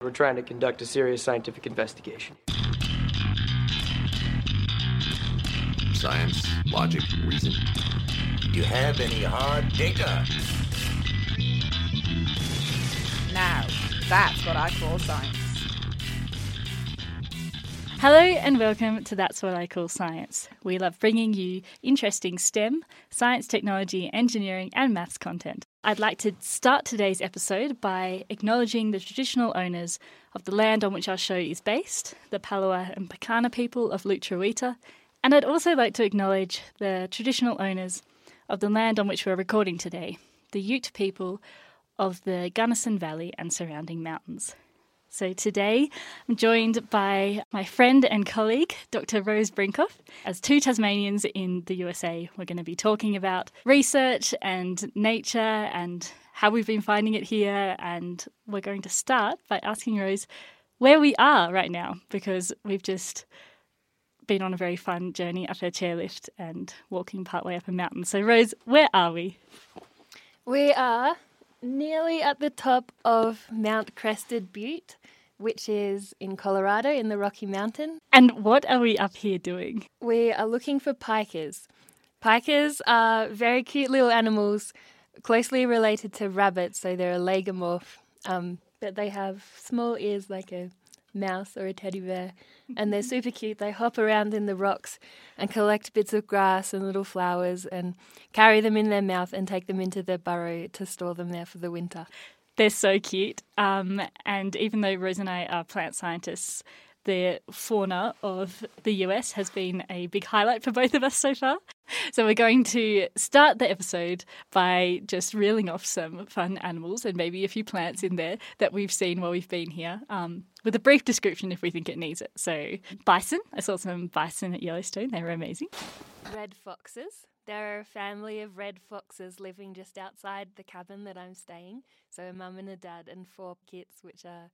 We're trying to conduct a serious scientific investigation. Science, logic, reason. Do you have any hard data? Now, that's what I call science. Hello and welcome to That's What I Call Science. We love bringing you interesting STEM, science, technology, engineering, and maths content. I'd like to start today's episode by acknowledging the traditional owners of the land on which our show is based, the Palawa and Pakana people of Lutruwita, and I'd also like to acknowledge the traditional owners of the land on which we're recording today, the Ute people of the Gunnison Valley and surrounding mountains. So today I'm joined by my friend and colleague, Dr. Rose Brinkoff. As two Tasmanians in the USA, we're going to be talking about research and nature and how we've been finding it here. And we're going to start by asking Rose where we are right now, because we've just been on a very fun journey up a chairlift and walking partway up a mountain. So, Rose, where are we? We are nearly at the top of Mount Crested Butte, which is in Colorado in the Rocky Mountain. And what are we up here doing? We are looking for pikas. Pikas are very cute little animals, closely related to rabbits, so they're a lagomorph, um, but they have small ears like a mouse or a teddy bear, and they're super cute. They hop around in the rocks and collect bits of grass and little flowers and carry them in their mouth and take them into their burrow to store them there for the winter. They're so cute. Um, and even though Rose and I are plant scientists, the fauna of the US has been a big highlight for both of us so far. So we're going to start the episode by just reeling off some fun animals and maybe a few plants in there that we've seen while we've been here, um, with a brief description if we think it needs it. So bison, I saw some bison at Yellowstone. They were amazing. Red foxes. There are a family of red foxes living just outside the cabin that I'm staying. So a mum and a dad and four kids, which are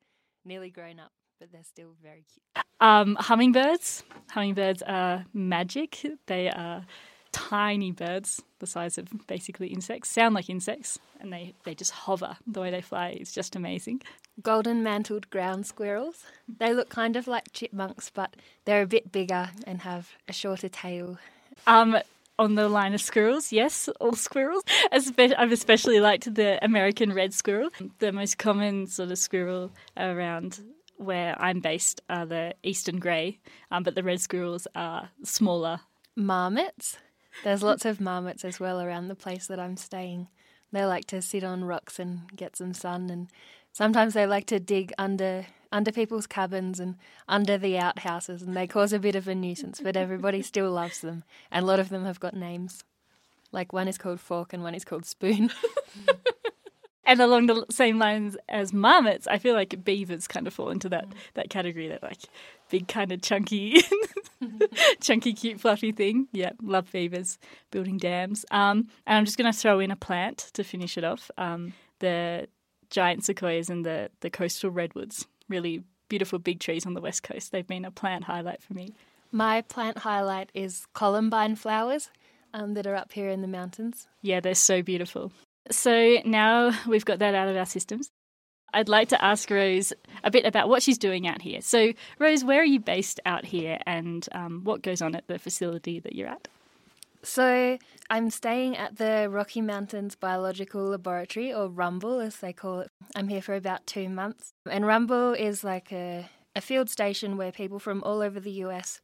nearly grown up but they're still very cute. Um, hummingbirds. Hummingbirds are magic. They are tiny birds, the size of basically insects, sound like insects, and they, they just hover. The way they fly is just amazing. Golden mantled ground squirrels. They look kind of like chipmunks, but they're a bit bigger and have a shorter tail. Um, on the line of squirrels, yes, all squirrels. I've especially liked the American red squirrel, the most common sort of squirrel around where I'm based are the eastern grey, um, but the red squirrels are smaller. Marmots. There's lots of marmots as well around the place that I'm staying. They like to sit on rocks and get some sun, and sometimes they like to dig under under people's cabins and under the outhouses, and they cause a bit of a nuisance. But everybody still loves them, and a lot of them have got names. Like one is called Fork and one is called Spoon. And along the same lines as marmots, I feel like beavers kind of fall into that that category. That like big kind of chunky, chunky, cute, fluffy thing. Yeah, love beavers building dams. Um, and I'm just going to throw in a plant to finish it off. Um, the giant sequoias and the the coastal redwoods. Really beautiful big trees on the west coast. They've been a plant highlight for me. My plant highlight is columbine flowers um, that are up here in the mountains. Yeah, they're so beautiful. So now we've got that out of our systems. I'd like to ask Rose a bit about what she's doing out here. So, Rose, where are you based out here and um, what goes on at the facility that you're at? So, I'm staying at the Rocky Mountains Biological Laboratory, or Rumble as they call it. I'm here for about two months. And Rumble is like a, a field station where people from all over the US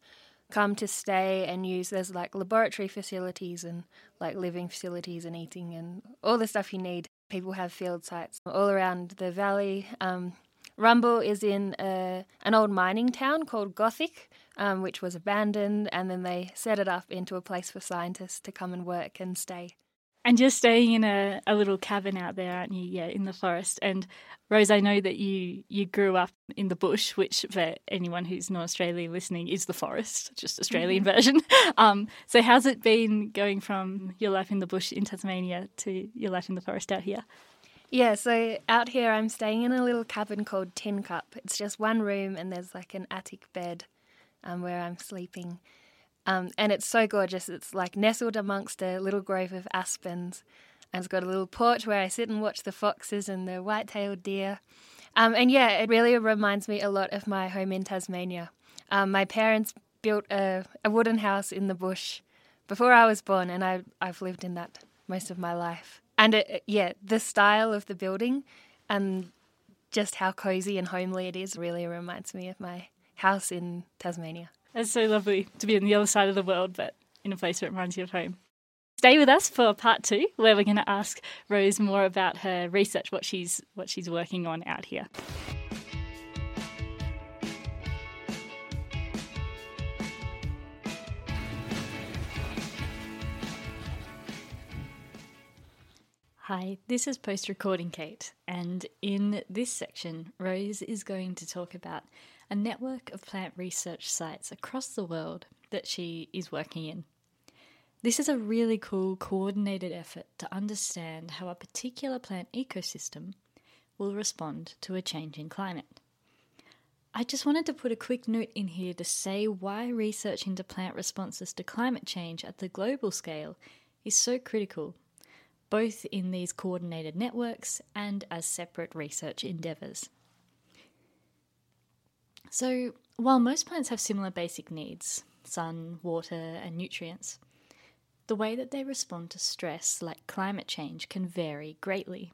come to stay and use. There's like laboratory facilities and like living facilities and eating and all the stuff you need. People have field sites all around the valley. Um, Rumble is in a, an old mining town called Gothic, um, which was abandoned, and then they set it up into a place for scientists to come and work and stay. And you're staying in a, a little cabin out there, aren't you? Yeah, in the forest. And Rose, I know that you you grew up in the bush, which for anyone who's not Australian listening is the forest, just Australian mm-hmm. version. Um, so how's it been going from your life in the bush in Tasmania to your life in the forest out here? Yeah, so out here I'm staying in a little cabin called Tin Cup. It's just one room and there's like an attic bed um, where I'm sleeping. Um, and it's so gorgeous. It's like nestled amongst a little grove of aspens. And it's got a little porch where I sit and watch the foxes and the white tailed deer. Um, and yeah, it really reminds me a lot of my home in Tasmania. Um, my parents built a, a wooden house in the bush before I was born, and I, I've lived in that most of my life. And it, yeah, the style of the building and just how cozy and homely it is really reminds me of my house in Tasmania. It's so lovely to be on the other side of the world, but in a place that reminds you of home. Stay with us for part two, where we're going to ask Rose more about her research, what she's what she's working on out here. Hi, this is post recording Kate, and in this section, Rose is going to talk about a network of plant research sites across the world that she is working in. This is a really cool coordinated effort to understand how a particular plant ecosystem will respond to a changing climate. I just wanted to put a quick note in here to say why research into plant responses to climate change at the global scale is so critical, both in these coordinated networks and as separate research endeavours. So, while most plants have similar basic needs sun, water, and nutrients the way that they respond to stress, like climate change, can vary greatly.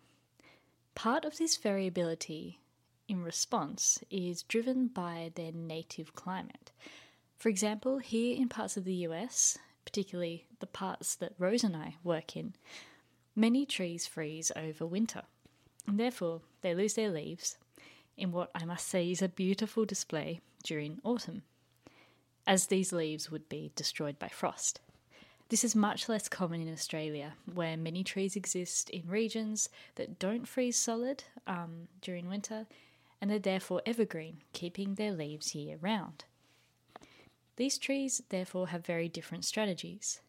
Part of this variability in response is driven by their native climate. For example, here in parts of the US, particularly the parts that Rose and I work in, many trees freeze over winter, and therefore they lose their leaves in what I must say is a beautiful display during autumn, as these leaves would be destroyed by frost. This is much less common in Australia, where many trees exist in regions that don't freeze solid um, during winter and are therefore evergreen, keeping their leaves year round. These trees therefore have very different strategies.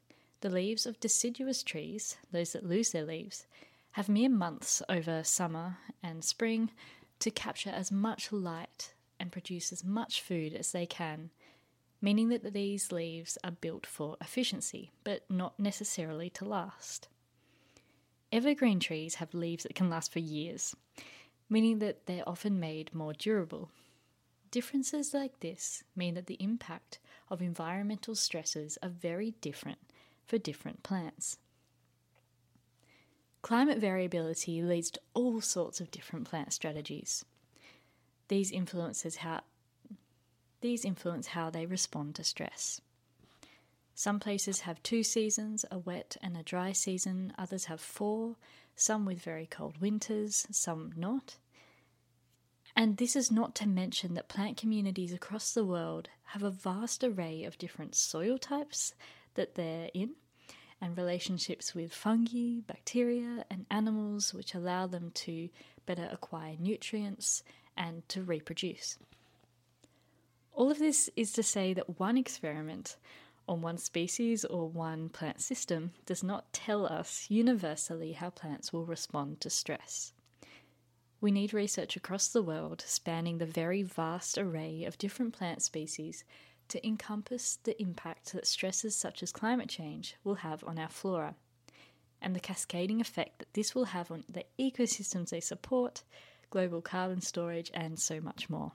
The leaves of deciduous trees, those that lose their leaves, have mere months over summer and spring to capture as much light and produce as much food as they can meaning that these leaves are built for efficiency, but not necessarily to last. Evergreen trees have leaves that can last for years, meaning that they're often made more durable. Differences like this mean that the impact of environmental stresses are very different for different plants. Climate variability leads to all sorts of different plant strategies. These influences how these influence how they respond to stress. Some places have two seasons, a wet and a dry season, others have four, some with very cold winters, some not. And this is not to mention that plant communities across the world have a vast array of different soil types that they're in, and relationships with fungi, bacteria, and animals, which allow them to better acquire nutrients and to reproduce. All of this is to say that one experiment on one species or one plant system does not tell us universally how plants will respond to stress. We need research across the world spanning the very vast array of different plant species to encompass the impact that stresses such as climate change will have on our flora, and the cascading effect that this will have on the ecosystems they support, global carbon storage, and so much more.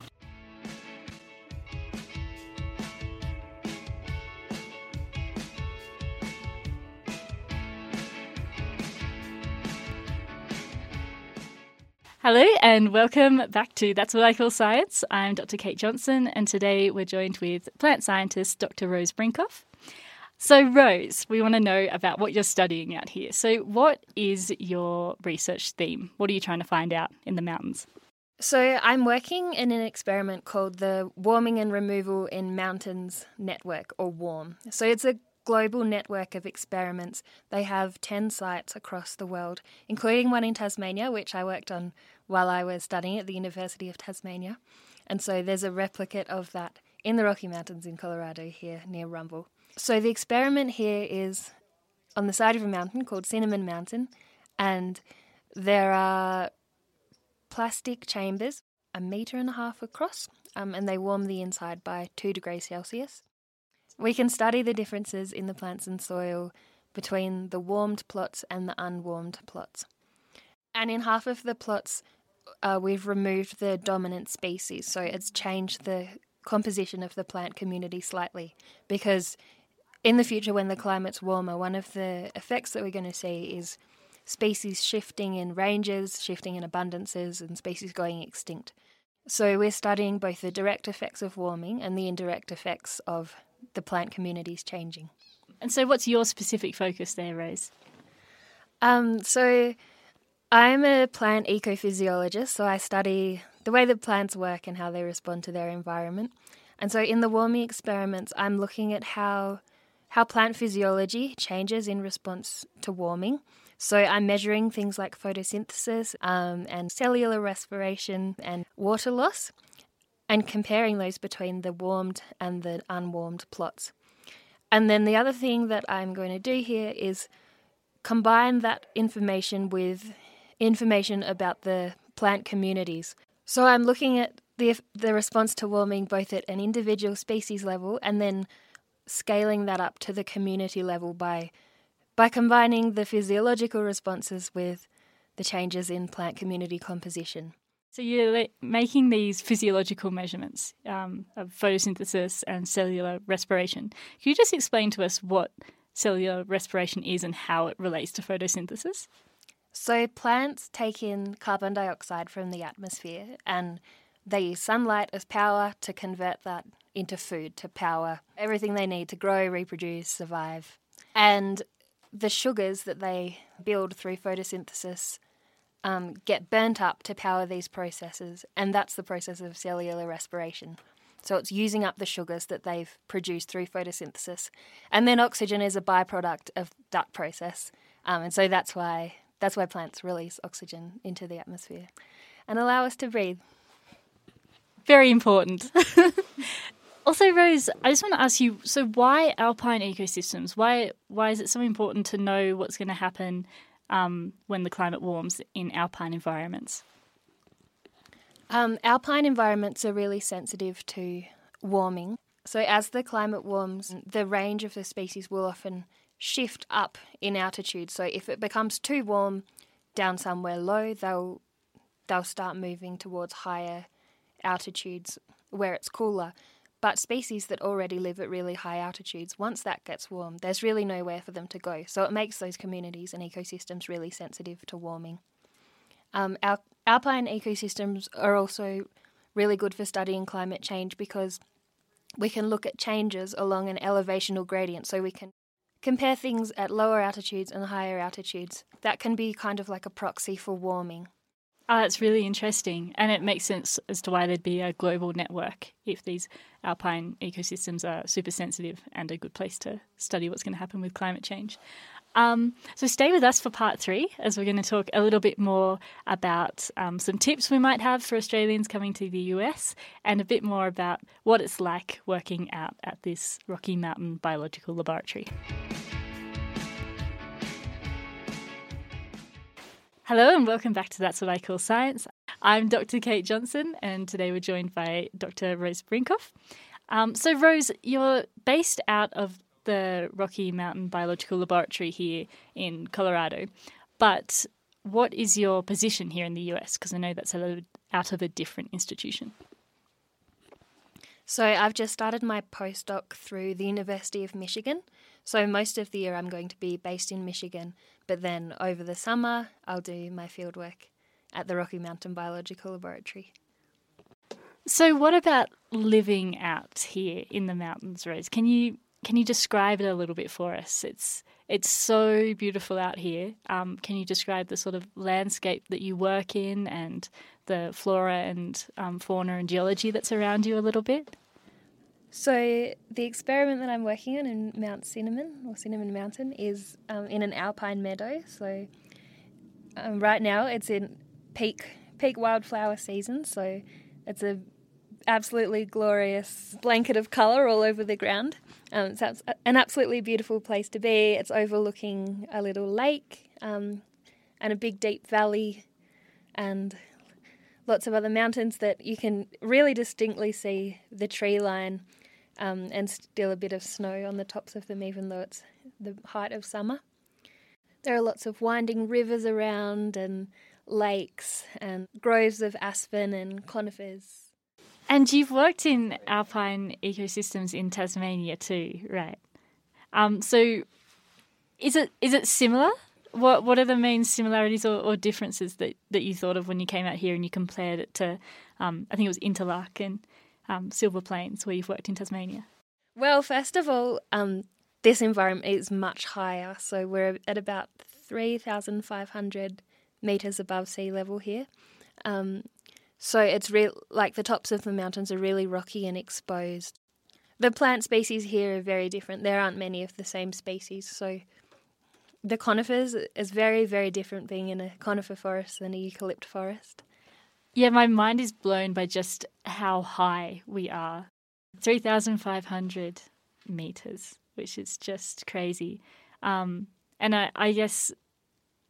Hello and welcome back to That's What I Call Science. I'm Dr. Kate Johnson, and today we're joined with plant scientist Dr. Rose Brinkoff. So, Rose, we want to know about what you're studying out here. So, what is your research theme? What are you trying to find out in the mountains? So, I'm working in an experiment called the Warming and Removal in Mountains Network, or WARM. So, it's a global network of experiments. They have 10 sites across the world, including one in Tasmania, which I worked on while I was studying at the University of Tasmania. And so there's a replicate of that in the Rocky Mountains in Colorado here near Rumble. So the experiment here is on the side of a mountain called Cinnamon Mountain, and there are plastic chambers a metre and a half across, um, and they warm the inside by 2 degrees Celsius. We can study the differences in the plants and soil between the warmed plots and the unwarmed plots. And in half of the plots, uh, we've removed the dominant species, so it's changed the composition of the plant community slightly. Because in the future, when the climate's warmer, one of the effects that we're going to see is species shifting in ranges, shifting in abundances, and species going extinct. So we're studying both the direct effects of warming and the indirect effects of the plant communities changing. And so, what's your specific focus there, Rose? Um, so I'm a plant ecophysiologist, so I study the way that plants work and how they respond to their environment. And so in the warming experiments, I'm looking at how how plant physiology changes in response to warming. So I'm measuring things like photosynthesis um, and cellular respiration and water loss, and comparing those between the warmed and the unwarmed plots. And then the other thing that I'm going to do here is combine that information with information about the plant communities. So I'm looking at the the response to warming both at an individual species level and then scaling that up to the community level by by combining the physiological responses with the changes in plant community composition. So you're making these physiological measurements um, of photosynthesis and cellular respiration. Can you just explain to us what cellular respiration is and how it relates to photosynthesis? So, plants take in carbon dioxide from the atmosphere and they use sunlight as power to convert that into food, to power everything they need to grow, reproduce, survive. And the sugars that they build through photosynthesis um, get burnt up to power these processes, and that's the process of cellular respiration. So it's using up the sugars that they've produced through photosynthesis. And then oxygen is a byproduct of that process. Um, and so that's why that's why plants release oxygen into the atmosphere and allow us to breathe. Very important. also, Rose, I just want to ask you so why alpine ecosystems? Why why is it so important to know what's going to happen um, when the climate warms in alpine environments? Um, alpine environments are really sensitive to warming. So, as the climate warms, the range of the species will often shift up in altitude. So, if it becomes too warm down somewhere low, they'll they'll start moving towards higher altitudes where it's cooler. But species that already live at really high altitudes, once that gets warm, there's really nowhere for them to go. So it makes those communities and ecosystems really sensitive to warming. Um, al- alpine ecosystems are also really good for studying climate change because we can look at changes along an elevational gradient. So we can compare things at lower altitudes and higher altitudes. That can be kind of like a proxy for warming. Oh, that's really interesting. And it makes sense as to why there'd be a global network if these alpine ecosystems are super sensitive and a good place to study what's going to happen with climate change. Um, so stay with us for part three as we're going to talk a little bit more about um, some tips we might have for Australians coming to the US and a bit more about what it's like working out at this Rocky Mountain Biological Laboratory. Hello and welcome back to That's What I Call Science. I'm Dr. Kate Johnson and today we're joined by Dr. Rose Brinkhoff. Um, so, Rose, you're based out of the Rocky Mountain Biological Laboratory here in Colorado. But what is your position here in the US? Because I know that's a little out of a different institution. So I've just started my postdoc through the University of Michigan. So most of the year I'm going to be based in Michigan, but then over the summer I'll do my fieldwork at the Rocky Mountain Biological Laboratory. So what about living out here in the mountains, Rose? Can you can you describe it a little bit for us? It's it's so beautiful out here. Um, can you describe the sort of landscape that you work in and the flora and um, fauna and geology that's around you a little bit? So the experiment that I'm working on in Mount Cinnamon or Cinnamon Mountain is um, in an alpine meadow. So um, right now it's in peak peak wildflower season. So it's a absolutely glorious blanket of colour all over the ground. Um, it's an absolutely beautiful place to be. It's overlooking a little lake um, and a big deep valley and lots of other mountains that you can really distinctly see the tree line um, and still a bit of snow on the tops of them, even though it's the height of summer. There are lots of winding rivers around and lakes and groves of aspen and conifers. And you've worked in alpine ecosystems in Tasmania too, right? Um, so, is it is it similar? What what are the main similarities or, or differences that, that you thought of when you came out here and you compared it to, um, I think it was Interlac and um, Silver Plains where you've worked in Tasmania? Well, first of all, um, this environment is much higher, so we're at about three thousand five hundred meters above sea level here. Um, so it's real like the tops of the mountains are really rocky and exposed. The plant species here are very different. There aren't many of the same species, so the conifers is very, very different being in a conifer forest than a eucalypt forest. Yeah, my mind is blown by just how high we are. 3,500 meters, which is just crazy. Um, and I, I guess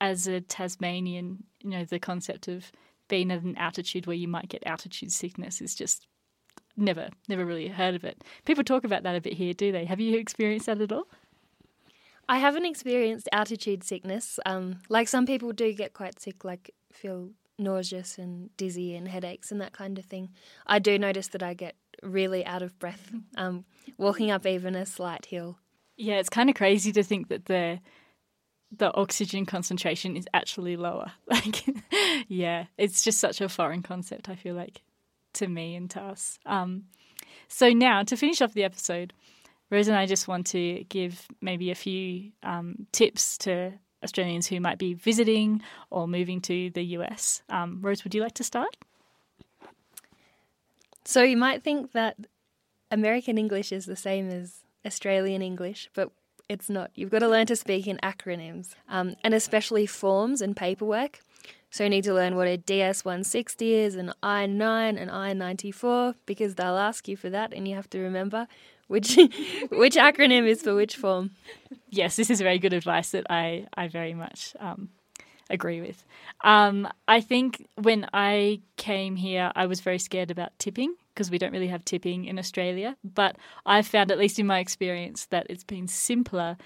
as a Tasmanian, you know, the concept of being at an altitude where you might get altitude sickness is just never, never really heard of it. People talk about that a bit here, do they? Have you experienced that at all? I haven't experienced altitude sickness. Um, like some people do get quite sick, like feel nauseous and dizzy and headaches and that kind of thing. I do notice that I get really out of breath um, walking up even a slight hill. Yeah, it's kind of crazy to think that the the oxygen concentration is actually lower. Like, yeah, it's just such a foreign concept. I feel like to me and to us. Um, so now to finish off the episode, Rose and I just want to give maybe a few um, tips to Australians who might be visiting or moving to the US. Um, Rose, would you like to start? So you might think that American English is the same as Australian English, but it's not. You've got to learn to speak in acronyms, um, and especially forms and paperwork. So you need to learn what a DS160 is, an I9, an I94, because they'll ask you for that, and you have to remember which which acronym is for which form. Yes, this is very good advice that I I very much um, agree with. Um, I think when I came here, I was very scared about tipping because we don't really have tipping in Australia. But I've found, at least in my experience, that it's been simpler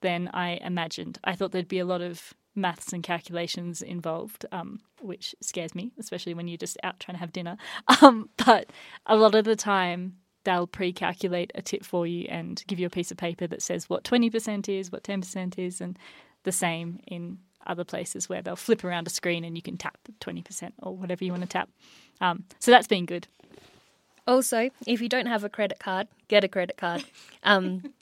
than I imagined. I thought there'd be a lot of maths and calculations involved, um, which scares me, especially when you're just out trying to have dinner. Um, but a lot of the time, they'll pre calculate a tip for you and give you a piece of paper that says what 20% is, what 10% is, and the same in other places where they'll flip around a screen and you can tap 20% or whatever you want to tap. Um, so that's been good. Also, if you don't have a credit card, get a credit card. Um,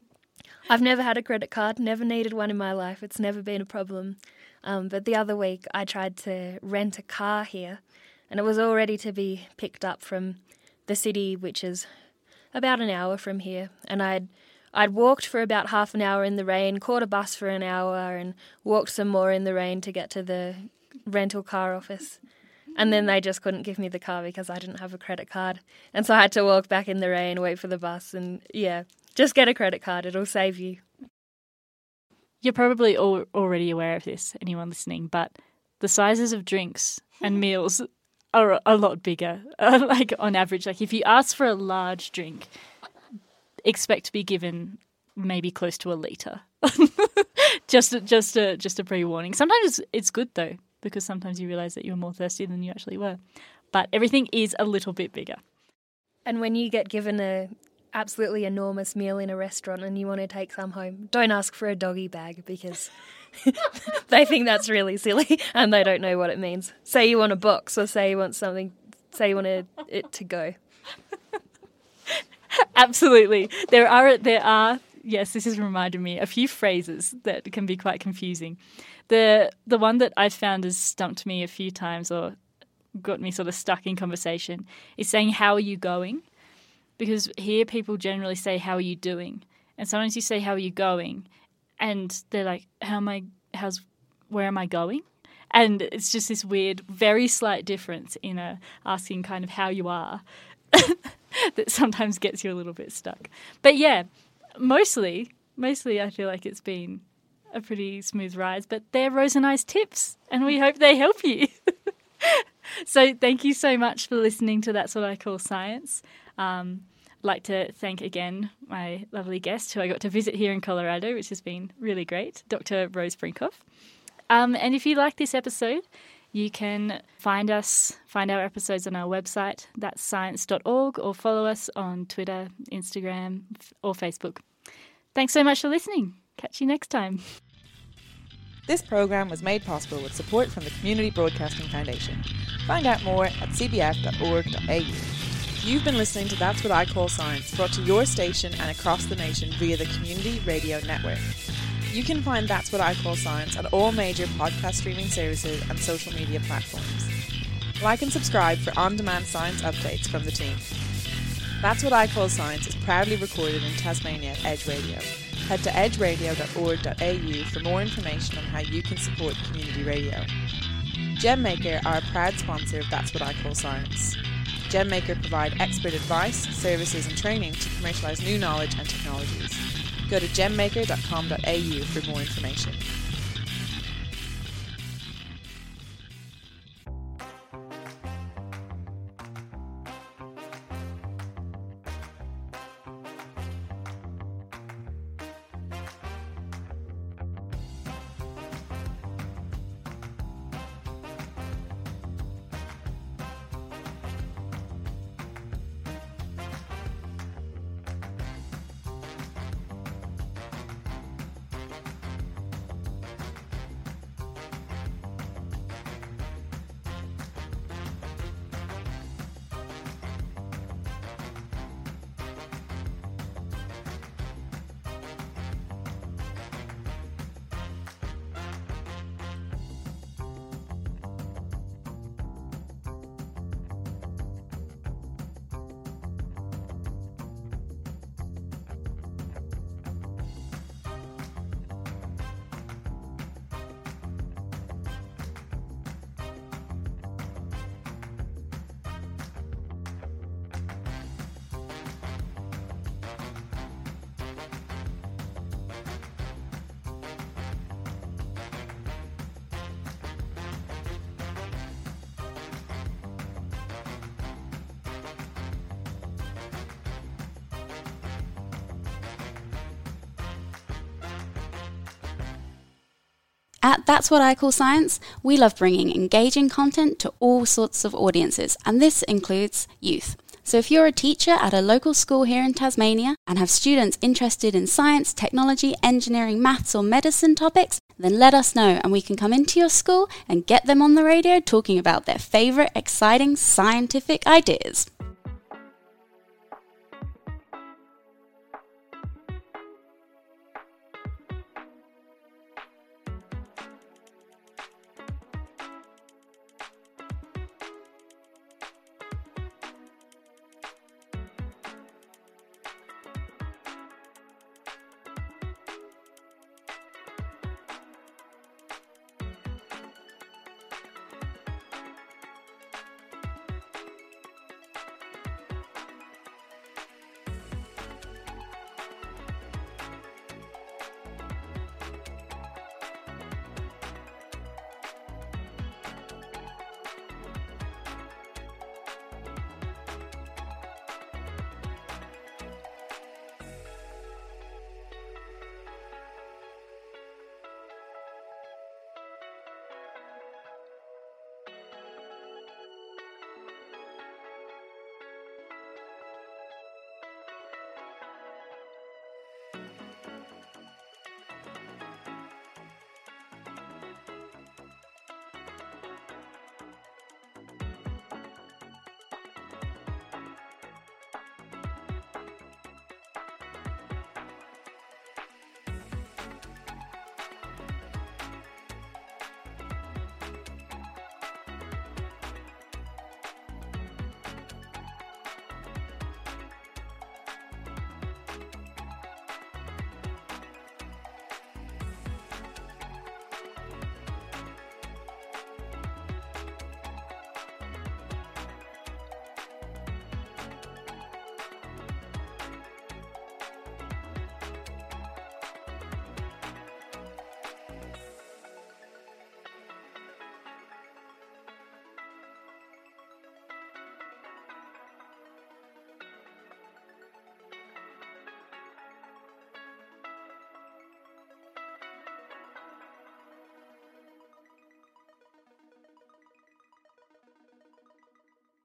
I've never had a credit card, never needed one in my life. It's never been a problem. Um, but the other week, I tried to rent a car here, and it was all ready to be picked up from the city, which is about an hour from here. And I'd I'd walked for about half an hour in the rain, caught a bus for an hour, and walked some more in the rain to get to the rental car office. And then they just couldn't give me the car because I didn't have a credit card. And so I had to walk back in the rain, wait for the bus, and yeah, just get a credit card. It'll save you. You're probably all already aware of this, anyone listening, but the sizes of drinks and meals are a lot bigger. like on average, like if you ask for a large drink, expect to be given maybe close to a liter. just just a just a pre warning. Sometimes it's good though because sometimes you realize that you're more thirsty than you actually were. But everything is a little bit bigger. And when you get given a absolutely enormous meal in a restaurant and you want to take some home, don't ask for a doggy bag because they think that's really silly and they don't know what it means. Say you want a box or say you want something, say you want it to go. Absolutely. There are there are yes, this has reminded me a few phrases that can be quite confusing. The the one that I've found has stumped me a few times or got me sort of stuck in conversation is saying how are you going? Because here people generally say how are you doing? And sometimes you say how are you going? And they're like how am I how's where am I going? And it's just this weird, very slight difference in a asking kind of how you are that sometimes gets you a little bit stuck. But yeah, mostly, mostly I feel like it's been a pretty smooth ride. But they're Rose and I's tips, and we hope they help you. so thank you so much for listening to That's What I Call Science. Um, I'd like to thank again my lovely guest who I got to visit here in Colorado, which has been really great, Dr. Rose Brinkoff. Um, and if you like this episode, You can find us, find our episodes on our website, that's science.org, or follow us on Twitter, Instagram, or Facebook. Thanks so much for listening. Catch you next time. This programme was made possible with support from the Community Broadcasting Foundation. Find out more at cbf.org.au. You've been listening to That's What I Call Science, brought to your station and across the nation via the Community Radio Network. You can find That's What I Call Science on all major podcast streaming services and social media platforms. Like and subscribe for on demand science updates from the team. That's What I Call Science is proudly recorded in Tasmania at Edge Radio. Head to edgeradio.org.au for more information on how you can support community radio. GemMaker are a proud sponsor of That's What I Call Science. GemMaker provide expert advice, services and training to commercialise new knowledge and technologies. Go to gemmaker.com.au for more information. At That's What I Call Science, we love bringing engaging content to all sorts of audiences, and this includes youth. So if you're a teacher at a local school here in Tasmania and have students interested in science, technology, engineering, maths, or medicine topics, then let us know and we can come into your school and get them on the radio talking about their favourite exciting scientific ideas.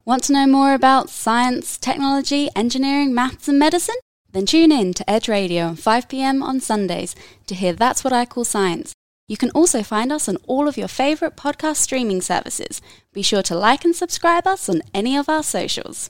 Want to know more about science, technology, engineering, maths, and medicine? Then tune in to Edge Radio at 5 pm on Sundays to hear That's What I Call Science. You can also find us on all of your favourite podcast streaming services. Be sure to like and subscribe us on any of our socials.